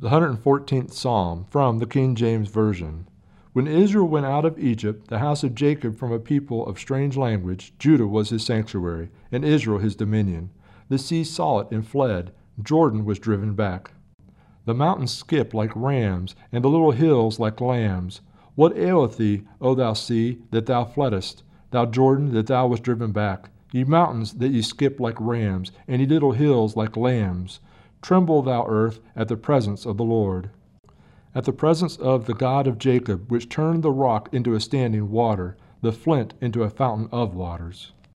The 114th Psalm from the King James Version. When Israel went out of Egypt, the house of Jacob from a people of strange language, Judah was his sanctuary, and Israel his dominion. The sea saw it and fled, Jordan was driven back. The mountains skip like rams, and the little hills like lambs. What aileth thee, O thou sea, that thou fleddest, thou Jordan, that thou wast driven back? Ye mountains, that ye skip like rams, and ye little hills like lambs. Tremble, thou earth, at the presence of the Lord. At the presence of the God of Jacob, which turned the rock into a standing water, the flint into a fountain of waters.